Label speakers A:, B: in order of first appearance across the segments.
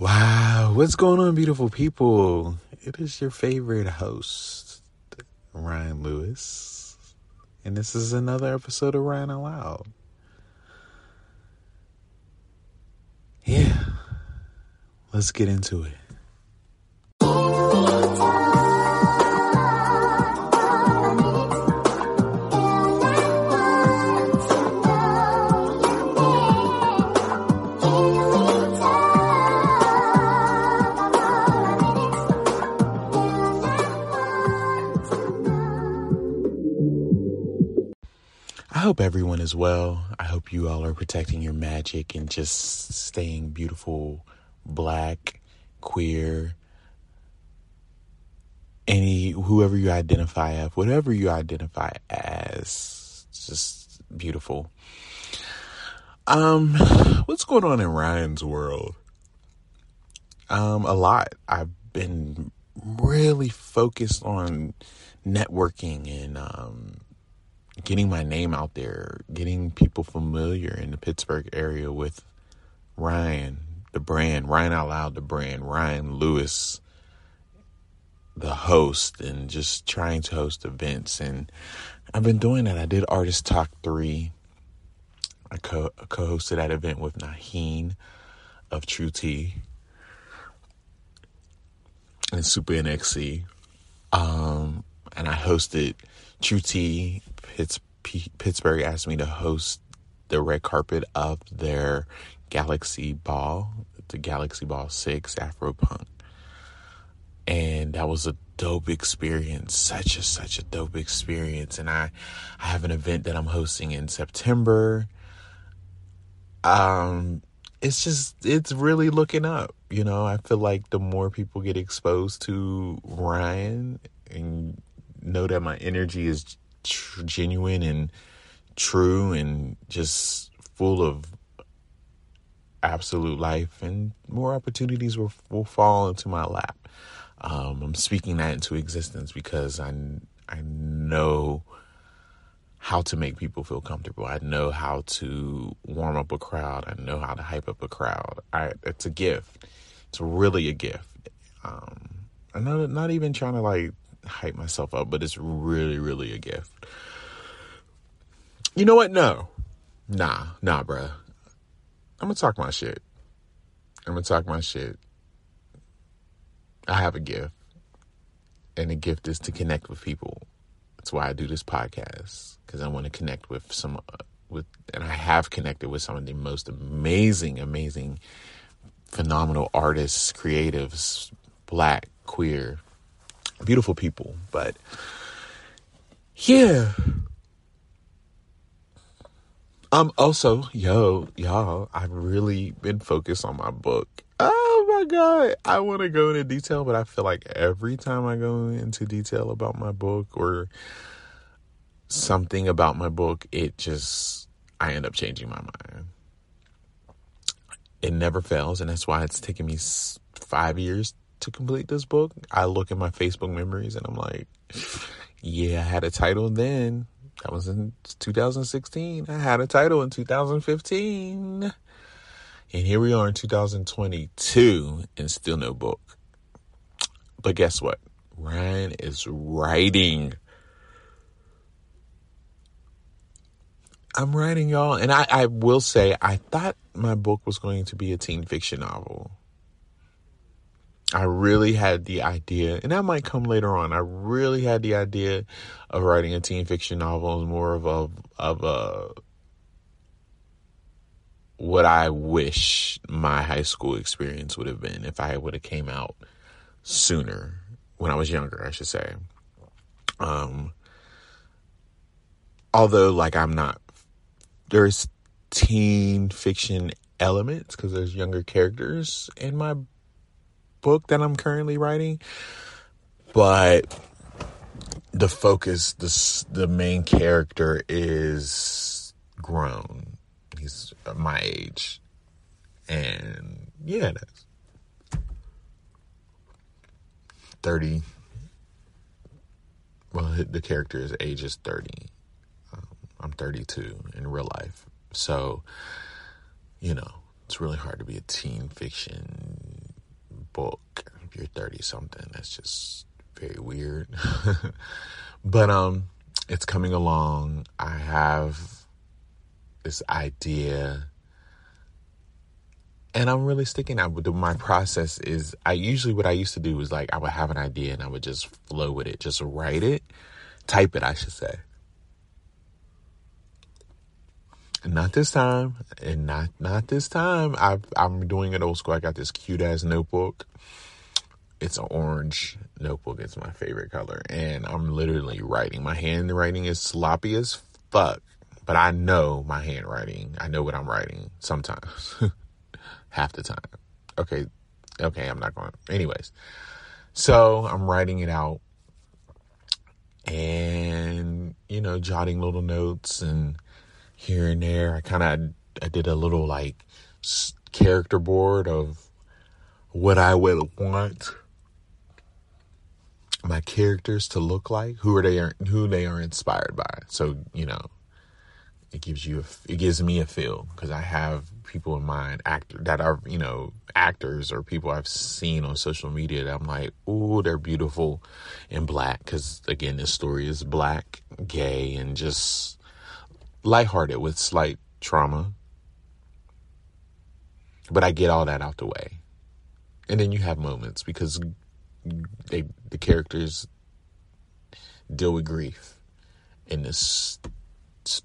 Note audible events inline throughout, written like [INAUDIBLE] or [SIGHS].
A: Wow, what's going on, beautiful people? It is your favorite host, Ryan Lewis, and this is another episode of Ryan Aloud. Yeah, let's get into it. Hope everyone is well. I hope you all are protecting your magic and just staying beautiful, black, queer, any whoever you identify as, whatever you identify as, just beautiful. Um, what's going on in Ryan's world? Um, a lot. I've been really focused on networking and um getting my name out there, getting people familiar in the Pittsburgh area with Ryan, the brand, Ryan Out Loud, the brand, Ryan Lewis, the host, and just trying to host events. And I've been doing that. I did Artist Talk 3. I co hosted that event with Naheen of True T and Super NXC. Um, and I hosted True T Pitts, P- Pittsburgh asked me to host the red carpet of their Galaxy Ball, the Galaxy Ball 6 Afro Punk. And that was a dope experience, such a such a dope experience. And I I have an event that I'm hosting in September. Um it's just it's really looking up, you know. I feel like the more people get exposed to Ryan and know that my energy is tr- genuine and true and just full of absolute life and more opportunities will, will fall into my lap. Um, I'm speaking that into existence because I, I know how to make people feel comfortable. I know how to warm up a crowd. I know how to hype up a crowd. I, it's a gift. It's really a gift. Um, I'm not, not even trying to like hype myself up, but it's really, really a gift. You know what? No. Nah, nah, bruh. I'm gonna talk my shit. I'm gonna talk my shit. I have a gift, and the gift is to connect with people. That's why I do this podcast because I want to connect with some, uh, with, and I have connected with some of the most amazing, amazing, phenomenal artists, creatives, black, queer, beautiful people. But yeah. Um also, yo, y'all, I've really been focused on my book. Oh my god. I want to go into detail, but I feel like every time I go into detail about my book or something about my book, it just I end up changing my mind. It never fails, and that's why it's taken me 5 years to complete this book, I look at my Facebook memories and I'm like, yeah, I had a title then. That was in 2016. I had a title in 2015. And here we are in 2022 and still no book. But guess what? Ryan is writing. I'm writing, y'all. And I, I will say, I thought my book was going to be a teen fiction novel. I really had the idea, and that might come later on. I really had the idea of writing a teen fiction novel, more of a of a what I wish my high school experience would have been if I would have came out sooner when I was younger, I should say. Um, although, like, I'm not. There's teen fiction elements because there's younger characters in my book that I'm currently writing, but the focus, the the main character is grown. He's my age, and yeah, that's thirty. Well, the character is age is thirty. Um, I'm 32 in real life, so you know it's really hard to be a teen fiction book if you're 30 something. That's just very weird. [LAUGHS] but um it's coming along. I have this idea and I'm really sticking out with my process is I usually what I used to do was like I would have an idea and I would just flow with it, just write it, type it, I should say. Not this time, and not not this time. i I'm doing it old school. I got this cute ass notebook. It's an orange notebook. It's my favorite color, and I'm literally writing. My handwriting is sloppy as fuck, but I know my handwriting. I know what I'm writing sometimes, [LAUGHS] half the time. Okay, okay, I'm not going. Anyways, so I'm writing it out, and you know, jotting little notes and here and there. I kind of I did a little like character board of what I would want my characters to look like, who are they who they are inspired by. So you know, it gives you a, it gives me a feel because I have people in mind actor that are you know actors or people I've seen on social media that I'm like, oh, they're beautiful and black because again, this story is black, gay, and just lighthearted with slight trauma. But I get all that out the way. And then you have moments because they the characters deal with grief in this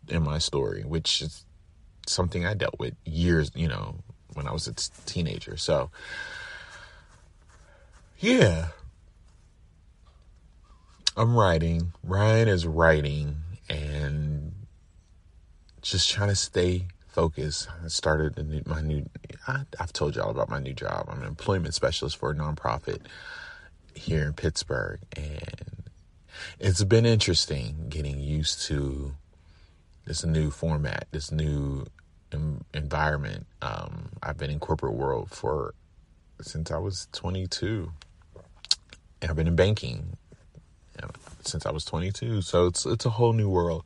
A: in my story, which is something I dealt with years, you know, when I was a teenager. So yeah. I'm writing. Ryan is writing and just trying to stay focused. I started new, my new, I, I've told y'all about my new job. I'm an employment specialist for a nonprofit here in Pittsburgh. And it's been interesting getting used to this new format, this new environment. Um, I've been in corporate world for since I was 22. And I've been in banking since I was 22. So it's it's a whole new world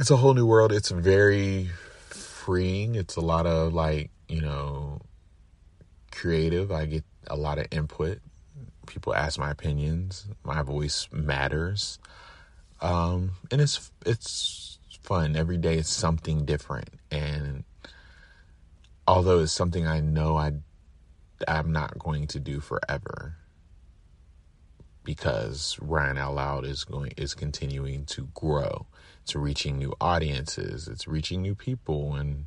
A: it's a whole new world. It's very freeing. It's a lot of like, you know, creative. I get a lot of input. People ask my opinions. My voice matters. Um, and it's it's fun. Every day it's something different. And although it's something I know I I'm not going to do forever because Ryan Out Loud is going is continuing to grow. It's reaching new audiences. It's reaching new people, and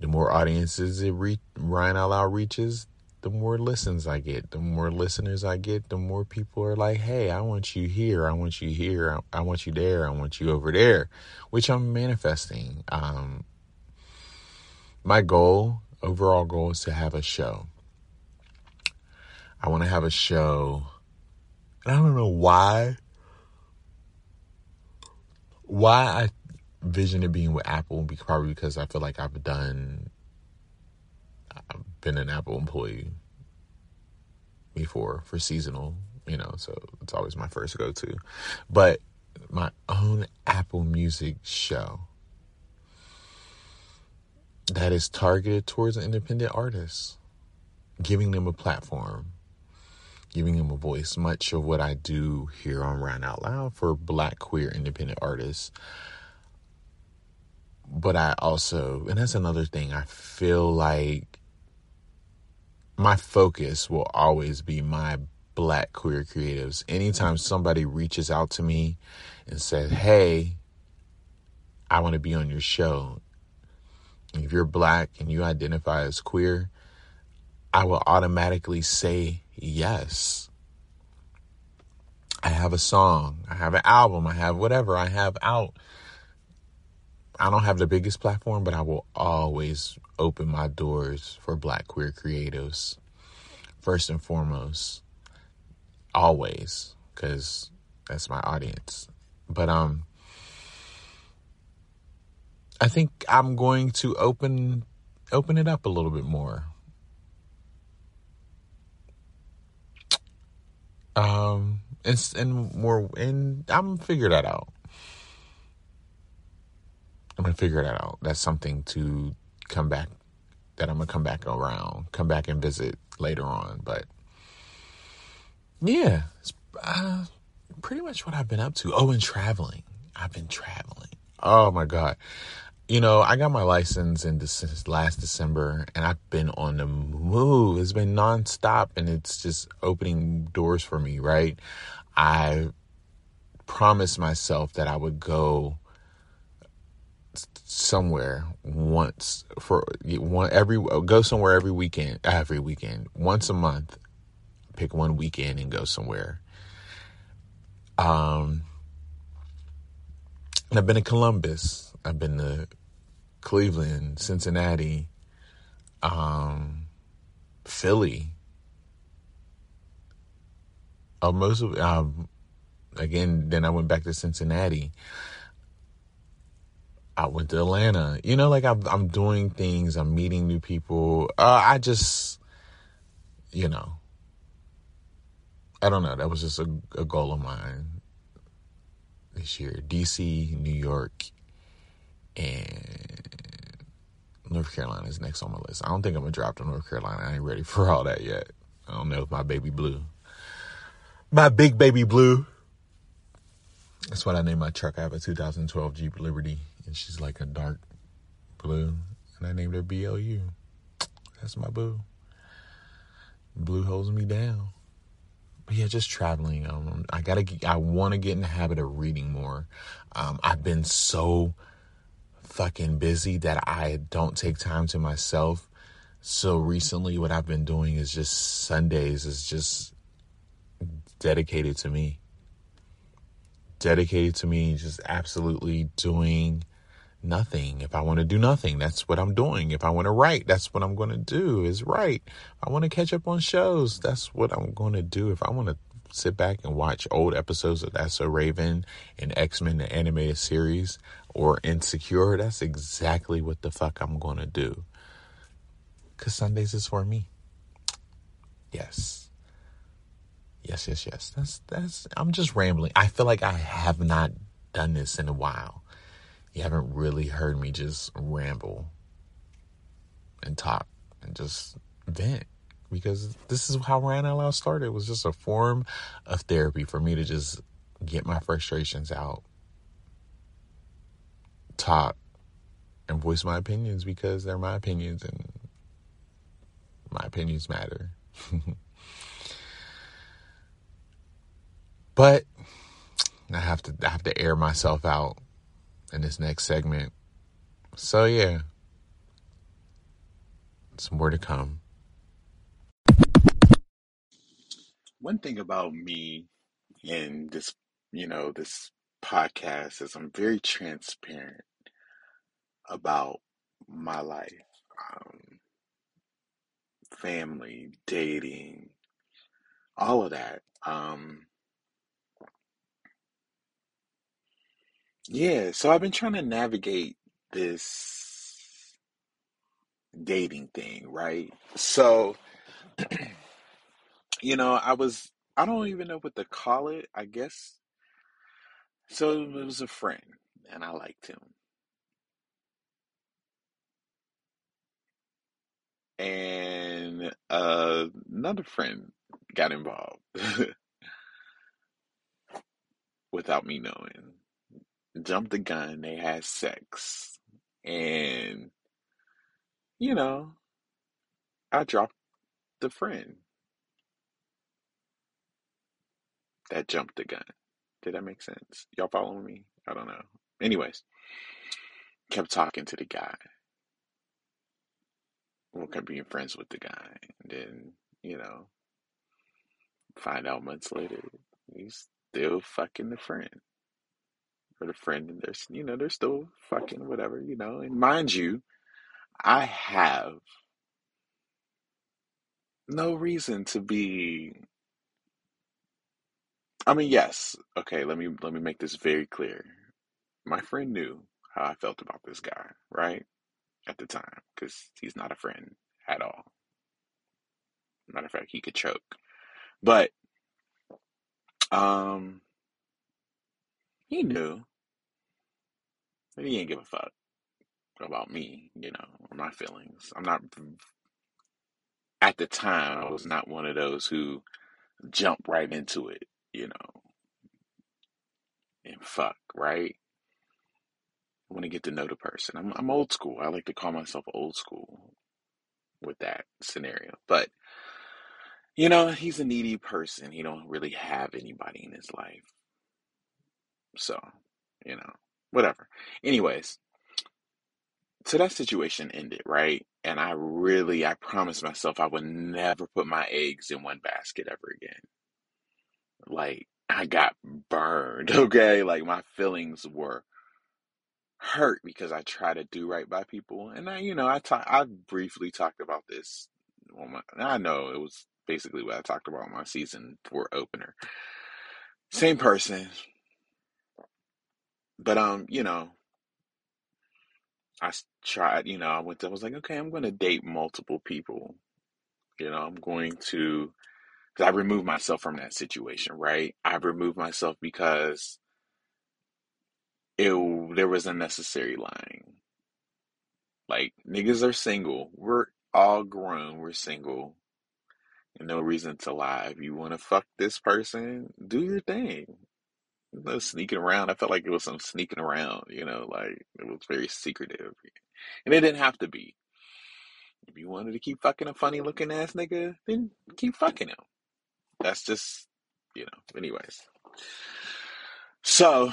A: the more audiences it re- Ryan Out reaches, the more listens I get. The more listeners I get, the more people are like, "Hey, I want you here. I want you here. I, I want you there. I want you over there," which I'm manifesting. Um, my goal, overall goal, is to have a show I want to have a show. And I don't know why. Why I vision it being with Apple, probably because I feel like I've done, I've been an Apple employee before for seasonal, you know, so it's always my first go to. But my own Apple Music show that is targeted towards independent artists, giving them a platform giving him a voice. Much of what I do here on Ryan Out Loud for black, queer, independent artists. But I also, and that's another thing, I feel like my focus will always be my black queer creatives. Anytime somebody reaches out to me and says, Hey, I want to be on your show. If you're black and you identify as queer, I will automatically say yes. I have a song, I have an album, I have whatever I have out. I don't have the biggest platform, but I will always open my doors for black queer creatives. First and foremost. Always, because that's my audience. But um I think I'm going to open open it up a little bit more. Um, and, and more, and I'm figure that out. I'm gonna figure that out. That's something to come back that I'm gonna come back around, come back and visit later on. But yeah, it's uh, pretty much what I've been up to. Oh, and traveling. I've been traveling. Oh my god. You know, I got my license in this last December and I've been on the move. It's been nonstop and it's just opening doors for me, right? I promised myself that I would go somewhere once for one every go somewhere every weekend every weekend once a month pick one weekend and go somewhere um and I've been in Columbus I've been to Cleveland Cincinnati um Philly uh, most of um again then I went back to Cincinnati I went to Atlanta. You know, like I'm, I'm doing things. I'm meeting new people. Uh, I just, you know, I don't know. That was just a, a goal of mine this year. DC, New York, and North Carolina is next on my list. I don't think I'm gonna drop to North Carolina. I ain't ready for all that yet. I don't know if my baby blue, my big baby blue. That's what I named my truck. I have a 2012 Jeep Liberty and she's like a dark blue, and I named her BLU. That's my boo. Blue holds me down. But yeah, just traveling. Um, I gotta. I want to get in the habit of reading more. Um, I've been so fucking busy that I don't take time to myself. So recently, what I've been doing is just Sundays is just dedicated to me. Dedicated to me, just absolutely doing nothing. If I want to do nothing, that's what I'm doing. If I want to write, that's what I'm going to do is write. I want to catch up on shows. That's what I'm going to do. If I want to sit back and watch old episodes of That's So Raven and X-Men, the animated series or Insecure, that's exactly what the fuck I'm going to do. Cause Sundays is for me. Yes. Yes, yes, yes. That's, that's, I'm just rambling. I feel like I have not done this in a while you haven't really heard me just ramble and talk and just vent because this is how Ryan Out Loud started. It was just a form of therapy for me to just get my frustrations out, talk, and voice my opinions because they're my opinions and my opinions matter. [LAUGHS] but I have to I have to air myself out in this next segment. So, yeah, some more to come. One thing about me in this, you know, this podcast is I'm very transparent about my life, um, family, dating, all of that. Um, Yeah, so I've been trying to navigate this dating thing, right? So, [CLEARS THROAT] you know, I was, I don't even know what to call it, I guess. So it was a friend, and I liked him. And uh, another friend got involved [LAUGHS] without me knowing jumped the gun, they had sex. And, you know, I dropped the friend that jumped the gun. Did that make sense? Y'all following me? I don't know. Anyways, kept talking to the guy. Well, kept being friends with the guy. And then, you know, find out months later, he's still fucking the friend or the friend, and there's you know they're still fucking whatever you know. And mind you, I have no reason to be. I mean, yes, okay. Let me let me make this very clear. My friend knew how I felt about this guy, right? At the time, because he's not a friend at all. Matter of fact, he could choke. But um he knew. But he didn't give a fuck. about me, you know, or my feelings. I'm not, at the time, I was not one of those who jump right into it, you know, and fuck, right? I want to get to know the person. I'm, I'm old school. I like to call myself old school with that scenario. But, you know, he's a needy person. He don't really have anybody in his life. So, you know, whatever. Anyways, so that situation ended, right? And I really, I promised myself I would never put my eggs in one basket ever again. Like, I got burned, [LAUGHS] okay? Like, my feelings were hurt because I try to do right by people. And I, you know, I talk, I briefly talked about this. On my, I know it was basically what I talked about on my season four opener. Same person, but um, you know, I tried. You know, I went. To, I was like, okay, I'm going to date multiple people. You know, I'm going to. Because I removed myself from that situation, right? I removed myself because it there was unnecessary lying. Like niggas are single. We're all grown. We're single. And no reason to lie. If you want to fuck this person, do your thing. No sneaking around. I felt like it was some sneaking around, you know, like it was very secretive. And it didn't have to be. If you wanted to keep fucking a funny looking ass nigga, then keep fucking him. That's just, you know, anyways. So,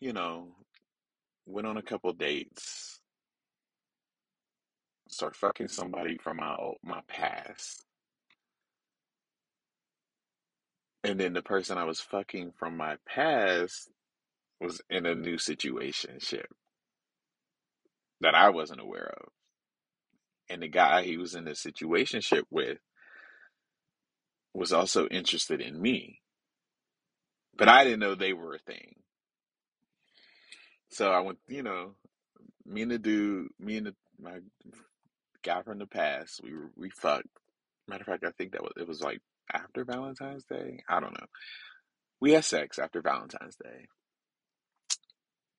A: you know, went on a couple dates, start fucking somebody from my my past. And then the person I was fucking from my past was in a new situation ship that I wasn't aware of. And the guy he was in a situation ship with was also interested in me. But I didn't know they were a thing. So I went, you know, me and the dude, me and the, my guy from the past, we were, we fucked. Matter of fact, I think that was it was like after Valentine's Day. I don't know. We had sex after Valentine's Day,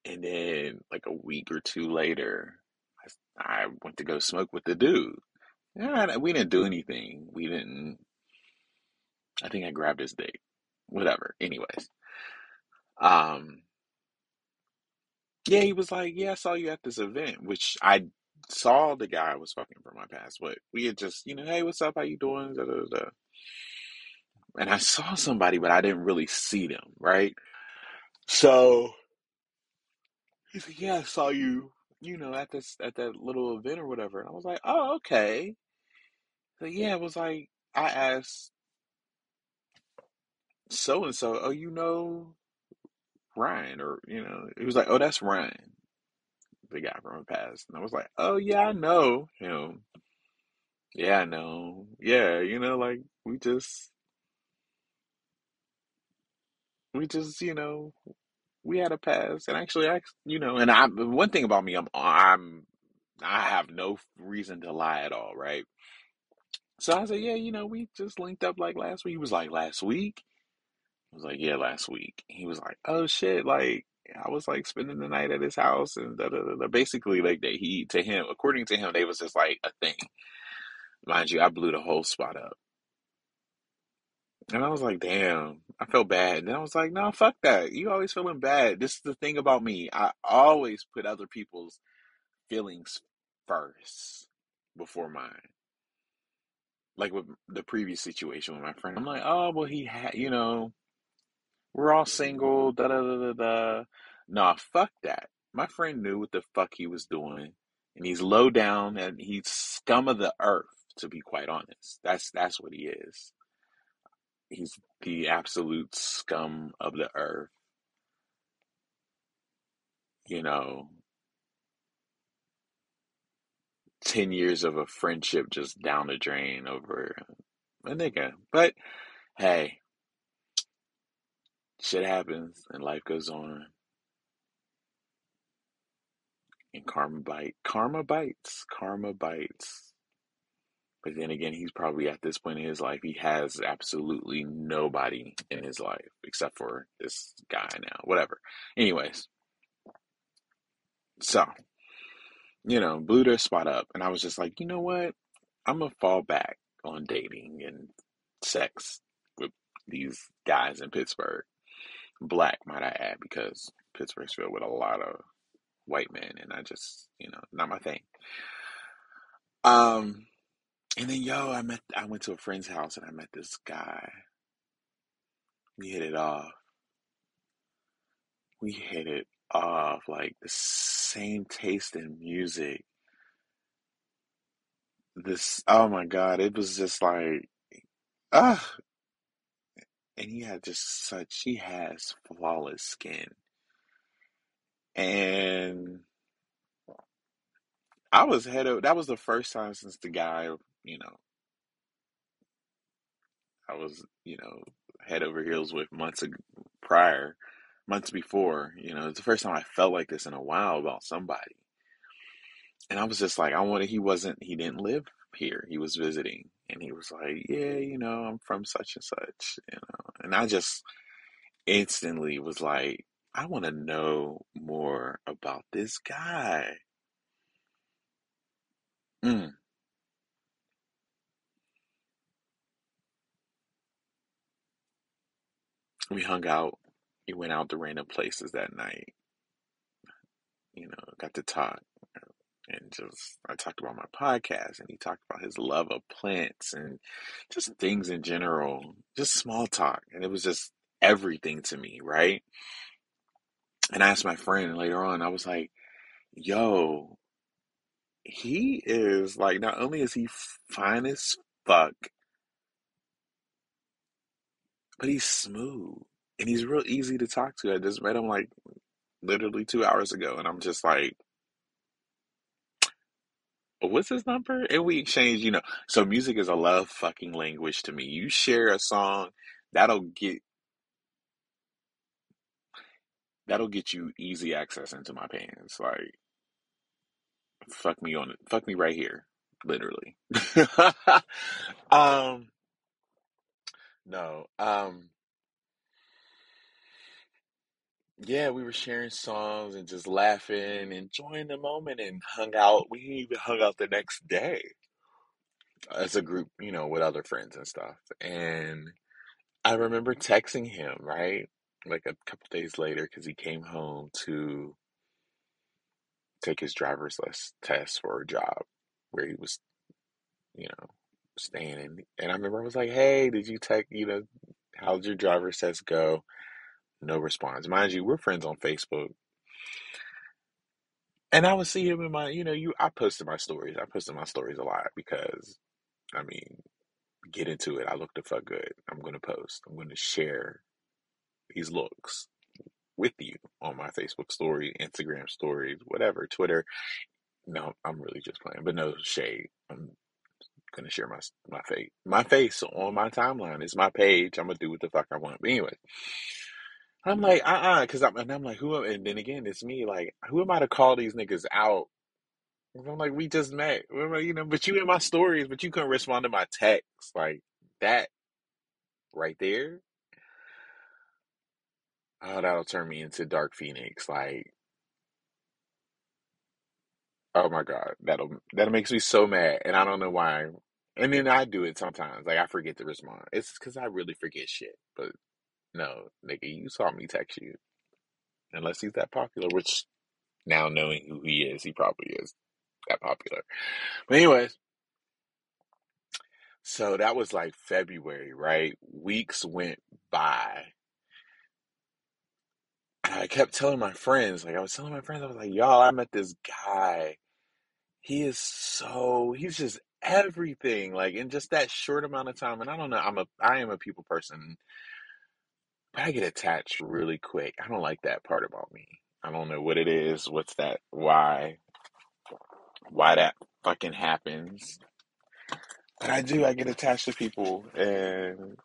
A: and then like a week or two later, I, I went to go smoke with the dude. Yeah, we didn't do anything. We didn't. I think I grabbed his dick. Whatever. Anyways, um, yeah, he was like, "Yeah, I saw you at this event," which I saw the guy I was fucking from my past, but we had just, you know, hey, what's up? How you doing? Da, da, da. And I saw somebody, but I didn't really see them, right? So he's like, yeah, I saw you, you know, at this at that little event or whatever. And I was like, oh, okay. So yeah, it was like I asked so and so, oh, you know Ryan, or you know, he was like, oh, that's Ryan, the guy from the past. And I was like, oh yeah, I know him. Yeah, I know. Yeah, you know, like we just we just, you know, we had a past, And actually I you know, and I one thing about me, I'm I'm I have no reason to lie at all, right? So I said, Yeah, you know, we just linked up like last week. He was like, Last week? Was like, Yeah, last week. He was like, Oh shit, like I was like spending the night at his house and da, da, da, da. basically like that he to him according to him they was just like a thing. Mind you, I blew the whole spot up. And I was like, damn, I felt bad. And I was like, no, fuck that. You always feeling bad. This is the thing about me. I always put other people's feelings first before mine. Like with the previous situation with my friend. I'm like, oh, well, he had, you know, we're all single, da da da da da. Nah, fuck that. My friend knew what the fuck he was doing. And he's low down and he's scum of the earth, to be quite honest. That's that's what he is. He's the absolute scum of the earth. You know, 10 years of a friendship just down the drain over a nigga. But hey, shit happens and life goes on. And karma bite. Karma bites. Karma bites. But then again, he's probably at this point in his life, he has absolutely nobody in his life except for this guy now. Whatever. Anyways. So you know, blew their spot up. And I was just like, you know what? I'm gonna fall back on dating and sex with these guys in Pittsburgh. Black, might I add, because Pittsburgh's filled with a lot of white men, and I just, you know, not my thing. Um, and then yo, I met, I went to a friend's house and I met this guy. We hit it off. We hit it off like the same taste in music. This, oh my God, it was just like, ah, and he had just such, he has flawless skin. And I was head over, that was the first time since the guy, you know, I was, you know, head over heels with months prior, months before, you know, it's the first time I felt like this in a while about somebody. And I was just like, I wanted, he wasn't, he didn't live here. He was visiting. And he was like, yeah, you know, I'm from such and such, you know. And I just instantly was like, I want to know more about this guy. Mm. We hung out. We went out to random places that night. You know, got to talk. And just, I talked about my podcast, and he talked about his love of plants and just things in general, just small talk. And it was just everything to me, right? And I asked my friend later on, I was like, yo, he is like, not only is he fine as fuck, but he's smooth and he's real easy to talk to. I just met him like literally two hours ago, and I'm just like, what's his number? And we exchange, you know. So music is a love fucking language to me. You share a song, that'll get that'll get you easy access into my pants. Like, fuck me on it, fuck me right here, literally. [LAUGHS] um, no, um. Yeah, we were sharing songs and just laughing, enjoying the moment, and hung out. We even hung out the next day as a group, you know, with other friends and stuff. And I remember texting him, right? Like a couple days later, because he came home to take his driver's test for a job where he was, you know, staying in. And I remember I was like, hey, did you text, you know, how'd your driver's test go? No response. Mind you, we're friends on Facebook. And I would see him in my, you know, you I posted my stories. I posted my stories a lot because I mean, get into it. I look the fuck good. I'm gonna post. I'm gonna share these looks with you on my Facebook story, Instagram stories, whatever, Twitter. No, I'm really just playing, but no shade. I'm gonna share my my face, my face on my timeline. It's my page. I'm gonna do what the fuck I want. But anyway, I'm like, uh, uh because I'm and I'm like, who? am- And then again, it's me. Like, who am I to call these niggas out? And I'm like, we just met, you know. But you in my stories, but you couldn't respond to my text, like that right there. Oh, that'll turn me into Dark Phoenix. Like, oh my God, that'll that makes me so mad, and I don't know why. And then I do it sometimes. Like I forget to respond. It's because I really forget shit. But no, nigga, you saw me text you. Unless he's that popular, which now knowing who he is, he probably is that popular. But anyways, so that was like February, right? Weeks went by. And I kept telling my friends, like I was telling my friends, I was like, y'all, I met this guy. He is so he's just everything. Like in just that short amount of time. And I don't know, I'm a I am a people person, but I get attached really quick. I don't like that part about me. I don't know what it is, what's that why why that fucking happens. But I do, I get attached to people and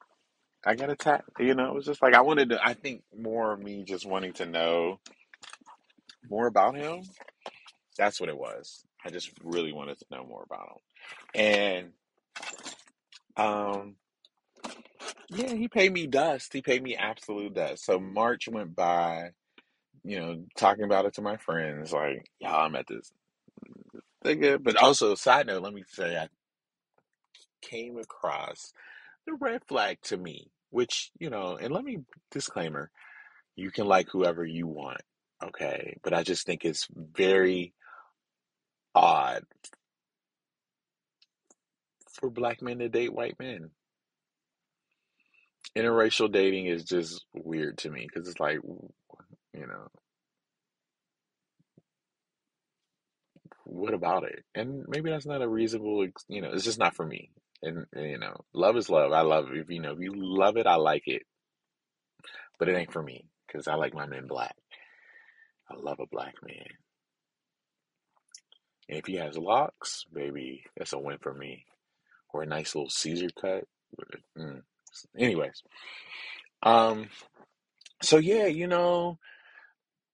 A: I got attached. You know, it was just like I wanted to I think more of me just wanting to know more about him. That's what it was. I just really wanted to know more about him. And um yeah, he paid me dust. He paid me absolute dust. So March went by, you know, talking about it to my friends, like, y'all, I'm at this [LAUGHS] nigga. But also, side note, let me say, I came across the red flag to me, which you know, and let me disclaimer: you can like whoever you want, okay? But I just think it's very odd for black men to date white men. Interracial dating is just weird to me because it's like, you know, what about it? And maybe that's not a reasonable, you know, it's just not for me. And, and, you know, love is love. I love. If you know, if you love it, I like it. But it ain't for me because I like my men black. I love a black man. And if he has locks, baby, that's a win for me. Or a nice little Caesar cut. Mm. Anyways, um, so yeah, you know,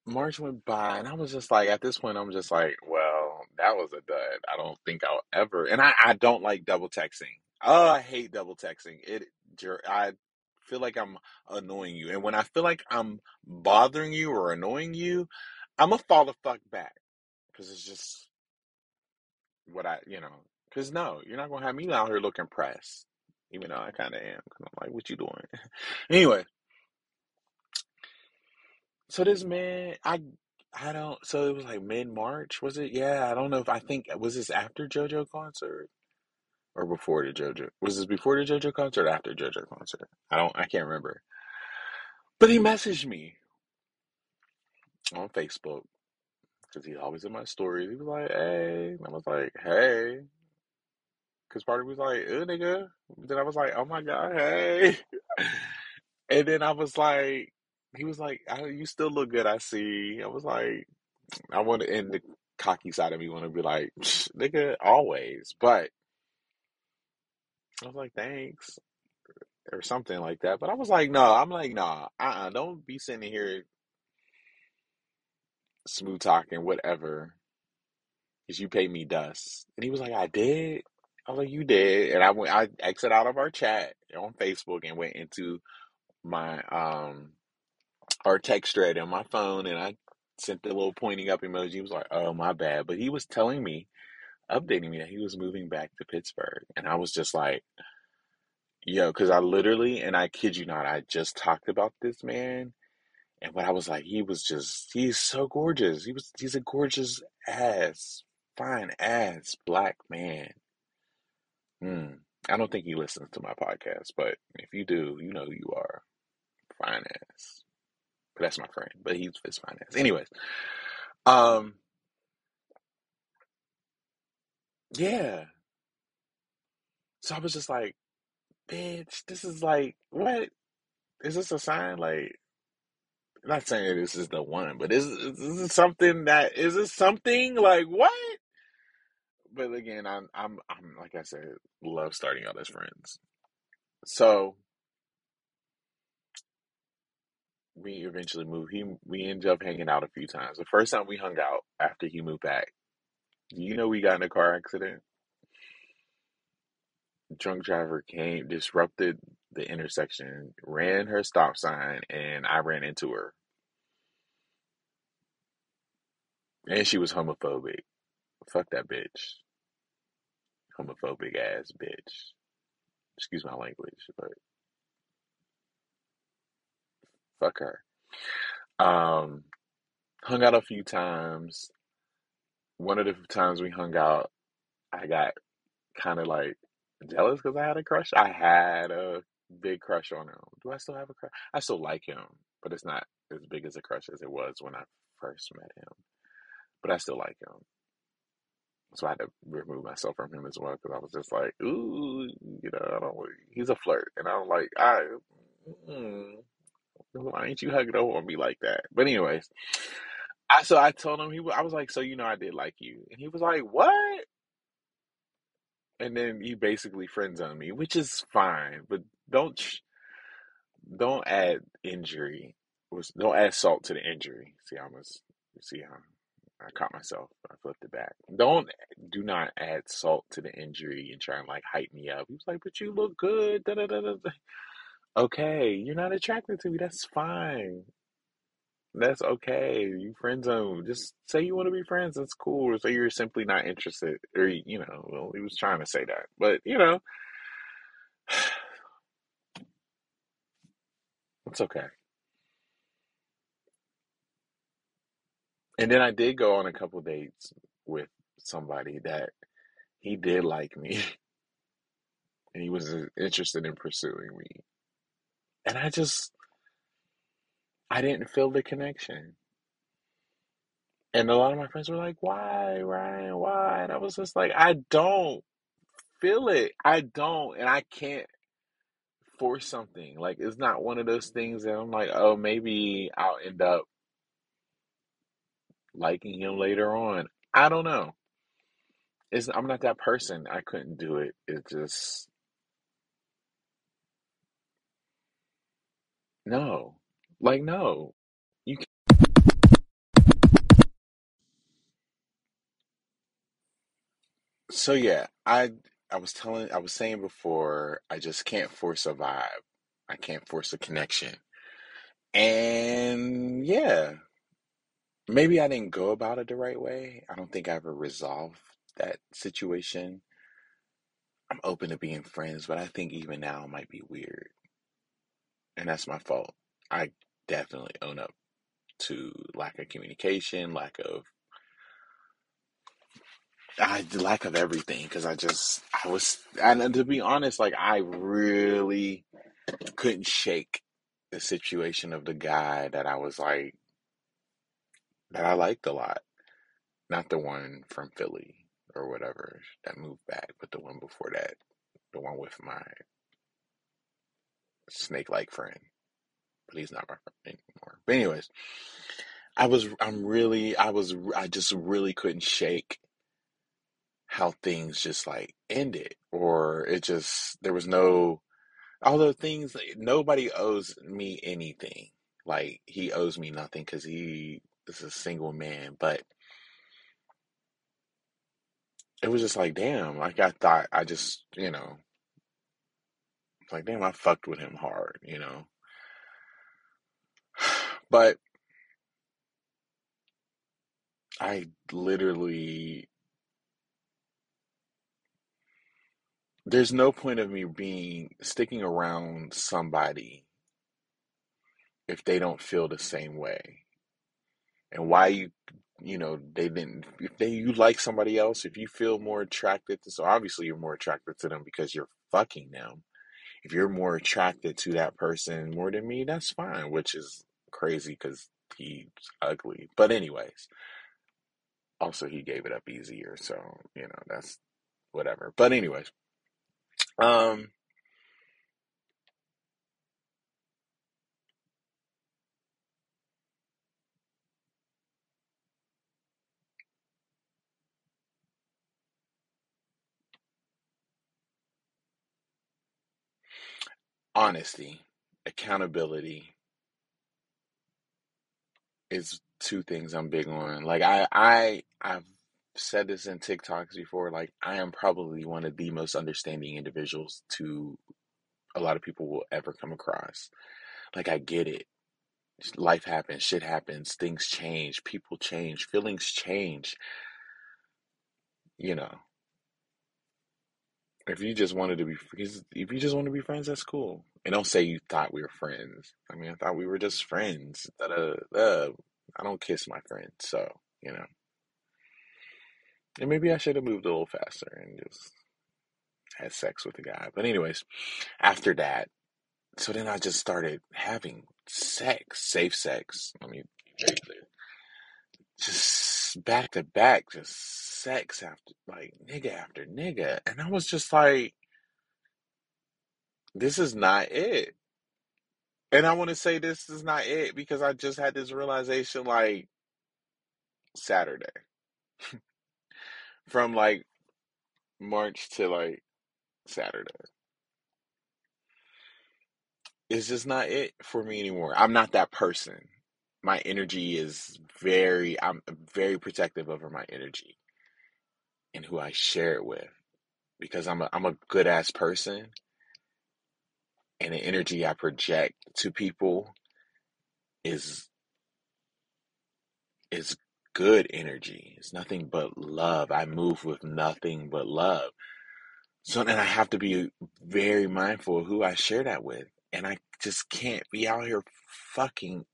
A: March went by, and I was just like, at this point, I'm just like, well, that was a dud. I don't think I'll ever, and I, I don't like double texting. Oh, I hate double texting. It, I feel like I'm annoying you, and when I feel like I'm bothering you or annoying you, I'm gonna fall the fuck back because it's just what I, you know, because no, you're not gonna have me out here looking pressed, even though I kind of am. Cause I'm like, what you doing? [LAUGHS] anyway, so this man, I, I don't. So it was like mid March, was it? Yeah, I don't know if I think was this after JoJo concert or before the JoJo. Was this before the JoJo concert? after JoJo concert? I don't. I can't remember. But he messaged me on Facebook because he's always in my stories. He was like, "Hey," and I was like, "Hey." Cause part of me was like, "Uh, nigga." Then I was like, "Oh my god, hey." [LAUGHS] and then I was like, he was like, "You still look good." I see. I was like, I want to end the cocky side of me want to be like, "Nigga, always," but I was like, "Thanks." Or something like that, but I was like, no, I'm like, nah, uh, uh don't be sitting here smooth talking, whatever, because you paid me dust. And he was like, I did. Like, you did. And I went, I exited out of our chat on Facebook and went into my, um, our text thread on my phone and I sent the little pointing up emoji. He was like, oh, my bad. But he was telling me, updating me that he was moving back to Pittsburgh. And I was just like, yo, because I literally, and I kid you not, I just talked about this man. And when I was like, he was just, he's so gorgeous. He was, he's a gorgeous ass, fine ass black man. Hmm. I don't think he listens to my podcast, but if you do, you know who you are. Finance. But that's my friend, but he's his finance. Anyways, um, yeah. So I was just like, bitch, this is like, what? Is this a sign? Like, not saying this is the one, but is, is this something that, is this something? Like, what? But again, I'm, I'm, I'm, like I said, love starting out as friends. So, we eventually moved. He we ended up hanging out a few times. The first time we hung out after he moved back, you know we got in a car accident. Drunk driver came, disrupted the intersection, ran her stop sign, and I ran into her. And she was homophobic. Fuck that bitch. Homophobic ass bitch. Excuse my language, but fuck her. Um, hung out a few times. One of the times we hung out, I got kind of like jealous because I had a crush. I had a big crush on him. Do I still have a crush? I still like him, but it's not as big as a crush as it was when I first met him. But I still like him. So I had to remove myself from him as well because I was just like, ooh, you know, I don't. He's a flirt, and I'm like, I, mm, why ain't you hugging over on me like that? But anyways, I so I told him he. I was like, so you know, I did like you, and he was like, what? And then he basically friends on me, which is fine, but don't don't add injury. Don't add salt to the injury. See, I was see how I caught myself. I flipped it back. Don't do not add salt to the injury and try and like hype me up. He was like, "But you look good." Da, da, da, da. Okay, you're not attracted to me. That's fine. That's okay. You friend zone. Just say you want to be friends. That's cool. Or say you're simply not interested. Or, you know, well, he was trying to say that. But, you know, [SIGHS] it's okay. And then I did go on a couple dates with somebody that he did like me [LAUGHS] and he was uh, interested in pursuing me. And I just, I didn't feel the connection. And a lot of my friends were like, why, Ryan, why? And I was just like, I don't feel it. I don't. And I can't force something. Like, it's not one of those things that I'm like, oh, maybe I'll end up liking him later on. I don't know. It's, I'm not that person. I couldn't do it. It just, no. Like, no. You can't. So yeah, I I was telling I was saying before, I just can't force a vibe. I can't force a connection. And yeah, maybe I didn't go about it the right way. I don't think I ever resolved that situation. I'm open to being friends, but I think even now it might be weird. And that's my fault. I definitely own up to lack of communication, lack of I lack of everything because I just I was and to be honest, like I really couldn't shake the situation of the guy that I was like that I liked a lot. Not the one from Philly or whatever that moved back, but the one before that, the one with my snake like friend. But he's not my friend anymore. But anyways, I was I'm really I was I just really couldn't shake how things just like ended or it just there was no although things nobody owes me anything like he owes me nothing because he is a single man but it was just like damn like i thought i just you know like damn i fucked with him hard you know? [SIGHS] But i literally there's no point of me being sticking around somebody if they don't feel the same way and why you you know they didn't if they you like somebody else if you feel more attracted to so obviously you're more attracted to them because you're fucking them. If you're more attracted to that person more than me that's fine which is crazy because he's ugly. But anyways also he gave it up easier so you know that's whatever. But anyways um honesty accountability is two things I'm big on. Like I I I've said this in TikToks before. Like I am probably one of the most understanding individuals to a lot of people will ever come across. Like I get it. Life happens, shit happens, things change, people change, feelings change. You know, if you just wanted to be, if you just want to be friends, that's cool. And don't say you thought we were friends. I mean, I thought we were just friends. I don't kiss my friends, so you know. And maybe I should have moved a little faster and just had sex with the guy. But anyways, after that, so then I just started having sex, safe sex. I mean. Just back to back, just sex after like nigga after nigga. And I was just like, this is not it. And I want to say this is not it because I just had this realization like Saturday. From like March to like Saturday. It's just not it for me anymore. I'm not that person. My energy is very, I'm very protective over my energy and who I share it with because I'm a, I'm a good ass person and the energy I project to people is is good energy. It's nothing but love. I move with nothing but love. So then I have to be very mindful of who I share that with. And I just can't be out here fucking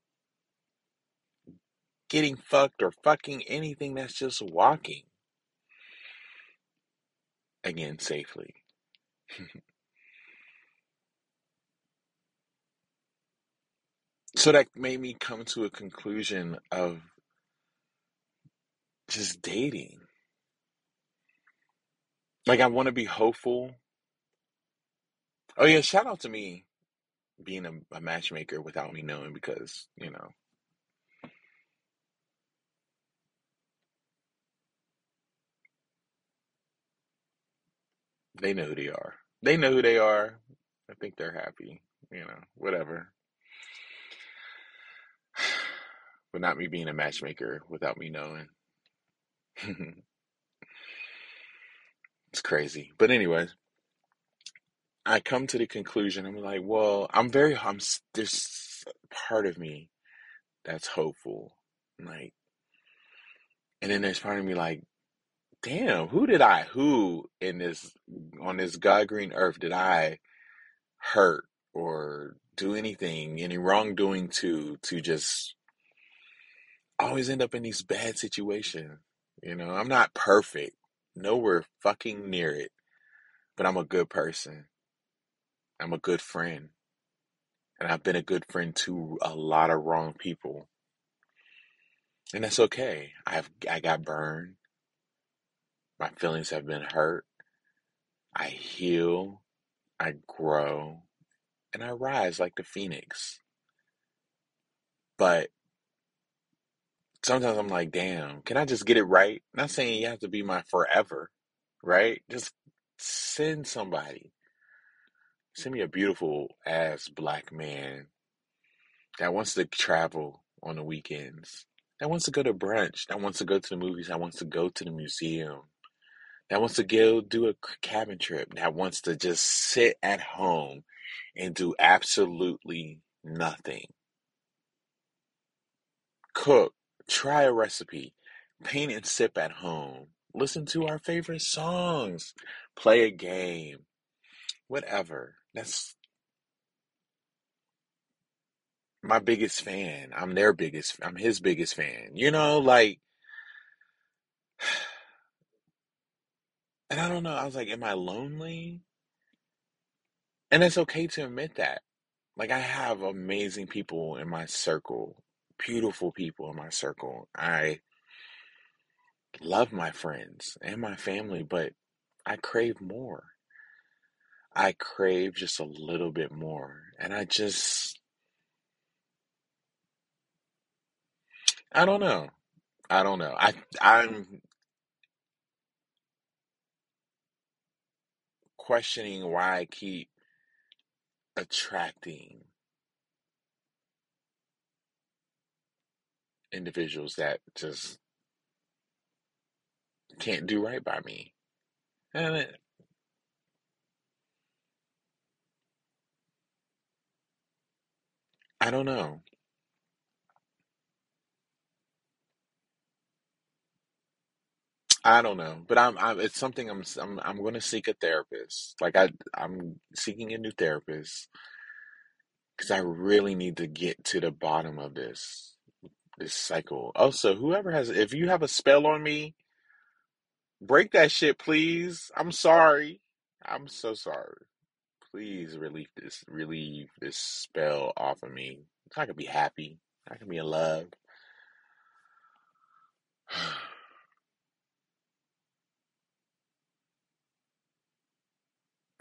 A: getting fucked or fucking anything that's just walking again safely. [LAUGHS] so that made me come to a conclusion of just dating. Like I want to be hopeful. Oh yeah, shout out to me being a, a matchmaker without me knowing because, you know, they know who they are. They know who they are. I think they're happy, you know, whatever. [SIGHS] But not me being a matchmaker without me knowing. [LAUGHS] it's crazy. But anyways, I come to the conclusion. I'm like, well, I'm very. I'm there's part of me that's hopeful, like, and then there's part of me like, damn, who did I, who in this on this God green earth did I hurt or do anything, any wrongdoing to to just always end up in these bad situations. You know, I'm not perfect, nowhere fucking near it, but I'm a good person. I'm a good friend. And I've been a good friend to a lot of wrong people. And that's okay. I've I got burned. My feelings have been hurt. I heal, I grow, and I rise like the phoenix. But sometimes I'm like, damn, can I just get it right? Not saying you have to be my forever, right? Just send somebody. Send me a beautiful ass black man that wants to travel on the weekends, that wants to go to brunch, that wants to go to the movies, that wants to go to the museum, that wants to go do a cabin trip, that wants to just sit at home and do absolutely nothing. Cook, try a recipe, paint and sip at home, listen to our favorite songs, play a game, whatever. That's my biggest fan. I'm their biggest, I'm his biggest fan. You know, like, and I don't know. I was like, am I lonely? And it's okay to admit that. Like, I have amazing people in my circle, beautiful people in my circle. I love my friends and my family, but I crave more. I crave just a little bit more. And I just, I don't know. I don't know. I, I'm questioning why I keep attracting individuals that just can't do right by me. And it, I don't know. I don't know, but I'm, I'm it's something I'm I'm I'm going to seek a therapist. Like I I'm seeking a new therapist because I really need to get to the bottom of this this cycle. Also, whoever has if you have a spell on me, break that shit, please. I'm sorry. I'm so sorry. Please relieve this relieve this spell off of me. I can be happy. I can be in love. [SIGHS] [SIGHS]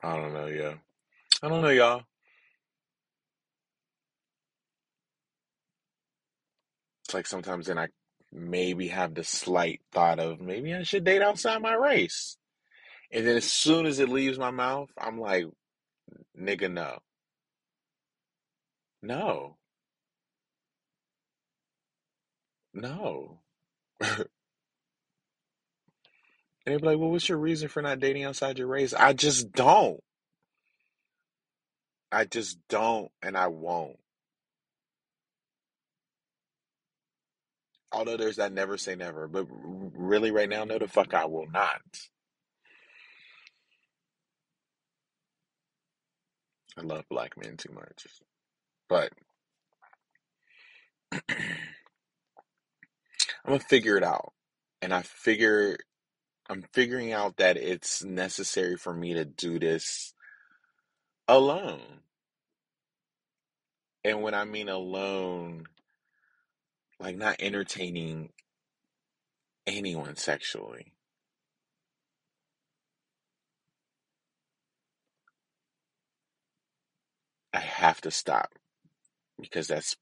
A: I don't know, yeah. I don't know, y'all. It's like sometimes then I maybe have the slight thought of maybe I should date outside my race. And then as soon as it leaves my mouth, I'm like, nigga, no. No. No. [LAUGHS] and they'd be like, well, what's your reason for not dating outside your race? I just don't. I just don't, and I won't. Although there's that never say never, but really right now, no, the fuck I will not. I love black men too much. But [CLEARS THROAT] I'm gonna figure it out. And I figure I'm figuring out that it's necessary for me to do this alone. And when I mean alone, like not entertaining anyone sexually. I have to stop because that's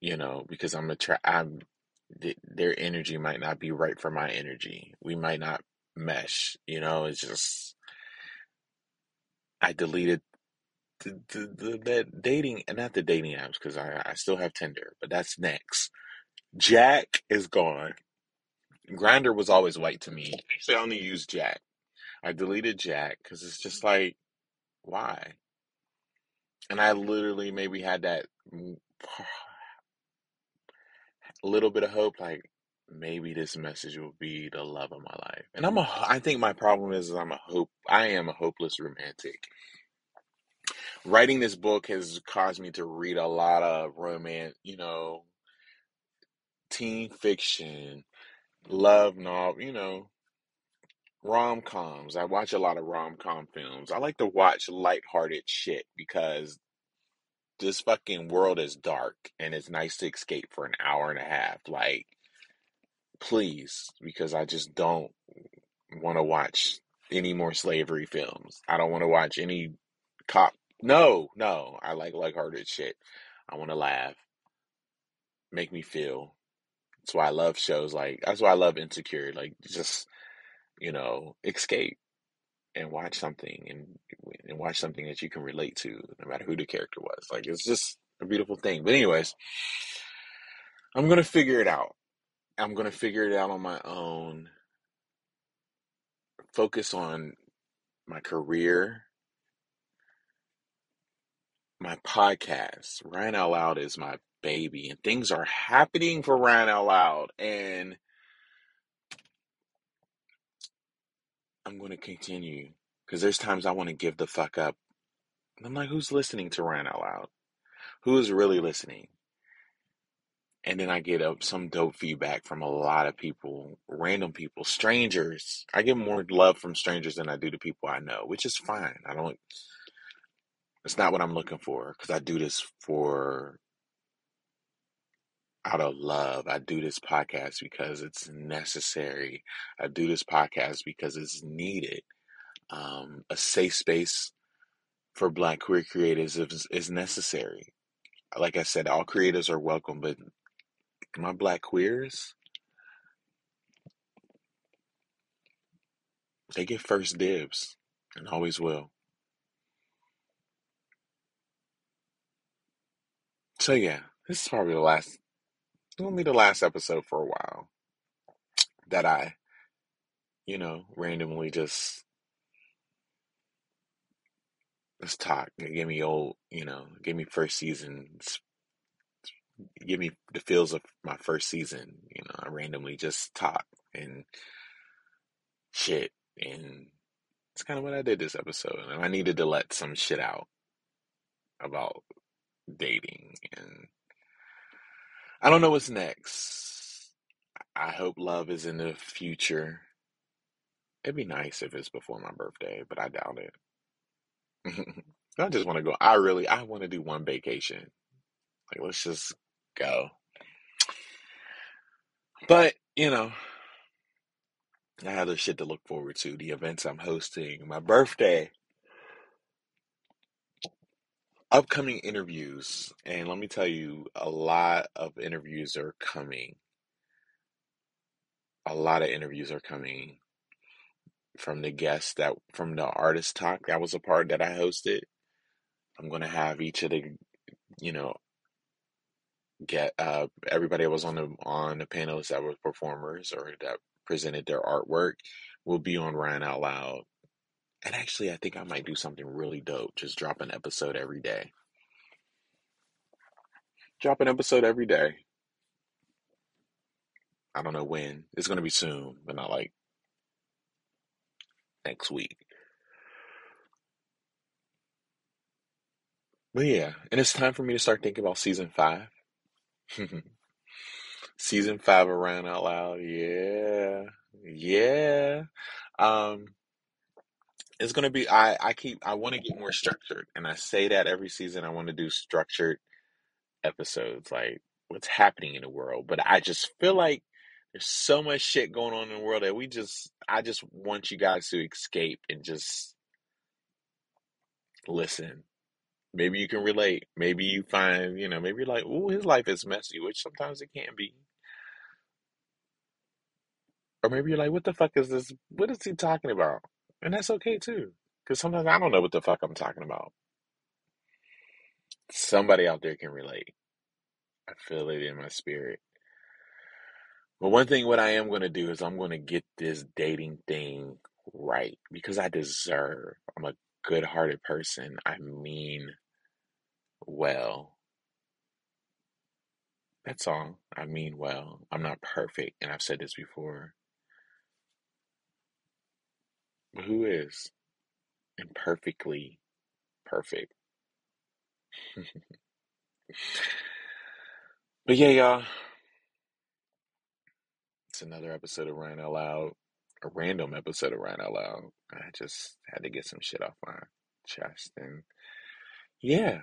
A: you know because I'm a tra- I'm th- their energy might not be right for my energy. We might not mesh. You know, it's just I deleted the the, the, dating and not the dating apps because I I still have Tinder, but that's next. Jack is gone. Grindr was always white to me. Actually, I only use Jack. I deleted Jack because it's just like why? And I literally maybe had that little bit of hope, like maybe this message will be the love of my life. And I'm a, I think my problem is, is I'm a hope, I am a hopeless romantic. Writing this book has caused me to read a lot of romance, you know, teen fiction, love novel, you know, rom coms. I watch a lot of rom com films. I like to watch lighthearted shit because this fucking world is dark and it's nice to escape for an hour and a half. Like, please, because I just don't want to watch any more slavery films. I don't want to watch any cop. No, no. I like lighthearted shit. I want to laugh, make me feel. That's why I love shows like. That's why I love Insecure. Like, just you know, escape and watch something and and watch something that you can relate to, no matter who the character was. Like, it's just a beautiful thing. But anyways, I'm gonna figure it out. I'm gonna figure it out on my own. Focus on my career, my podcast. Ryan Out Loud is my baby, and things are happening for Ryan Out Loud, and I'm going to continue because there's times I want to give the fuck up. And I'm like, who's listening to Ryan Out Loud? Who is really listening? And then I get up some dope feedback from a lot of people, random people, strangers. I get more love from strangers than I do to people I know, which is fine. I don't, it's not what I'm looking for because I do this for out of love. I do this podcast because it's necessary. I do this podcast because it's needed. Um, a safe space for Black queer creatives is, is necessary. Like I said, all creatives are welcome, but my Black queers, they get first dibs and always will. So yeah, this is probably the last. It will be the last episode for a while that I, you know, randomly just let's talk. Give me old, you know, give me first seasons, give me the feels of my first season. You know, I randomly just talk and shit, and it's kind of what I did this episode. And I needed to let some shit out about dating, and I don't know what's next. I hope love is in the future. It'd be nice if it's before my birthday, but I doubt it. [LAUGHS] I just want to go. I really, I want to do one vacation. Like, let's just go. But, you know, I have the shit to look forward to, the events I'm hosting, my birthday, upcoming interviews. And let me tell you, a lot of interviews are coming. A lot of interviews are coming from the guests that, from the artist talk that was a part that I hosted. I'm to have each of the, you know, get uh everybody that was on the on the panelists that were performers or that presented their artwork will be on Ryan Out Loud. And actually I think I might do something really dope. Just drop an episode every day. Drop an episode every day. I don't know when. It's going to be soon, but not like next week. But yeah, and it's time for me to start thinking about season five. [LAUGHS] season five Ryan Out Loud. Yeah. Yeah. Um, it's gonna be I, I keep I want to get more structured and I say that every season I want to do structured episodes like what's happening in the world but I just feel like there's so much shit going on in the world that we just I just want you guys to escape and just listen. Maybe you can relate. Maybe you find you know maybe you're like oh his life is messy which sometimes it can be. Or maybe you're like what the fuck is this? What is he talking about and that's okay too because sometimes I don't know what the fuck I'm talking about somebody out there can relate I feel it in my spirit. But one thing, what I am going to do is I'm going to get this dating thing right because I deserve. I'm a good hearted person. I mean well. That's all. I mean well. I'm not perfect, and I've said this before. Who is imperfectly perfect? [LAUGHS] but yeah, y'all. It's another episode of Ryan Out Loud, a random episode of Ryan Out Loud. I just had to get some shit off my chest, and yeah,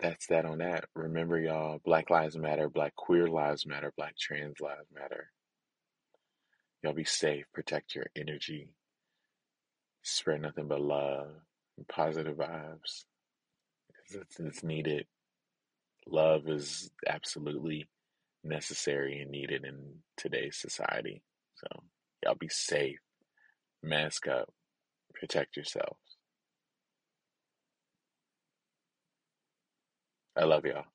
A: that's that on that. Remember, y'all, Black Lives Matter, Black Queer Lives Matter, Black Trans Lives Matter. Y'all be safe, protect your energy, spread nothing but love and positive vibes. It's, it's needed love is absolutely necessary and needed in today's society. So, y'all be safe, mask up, protect yourselves. I love y'all.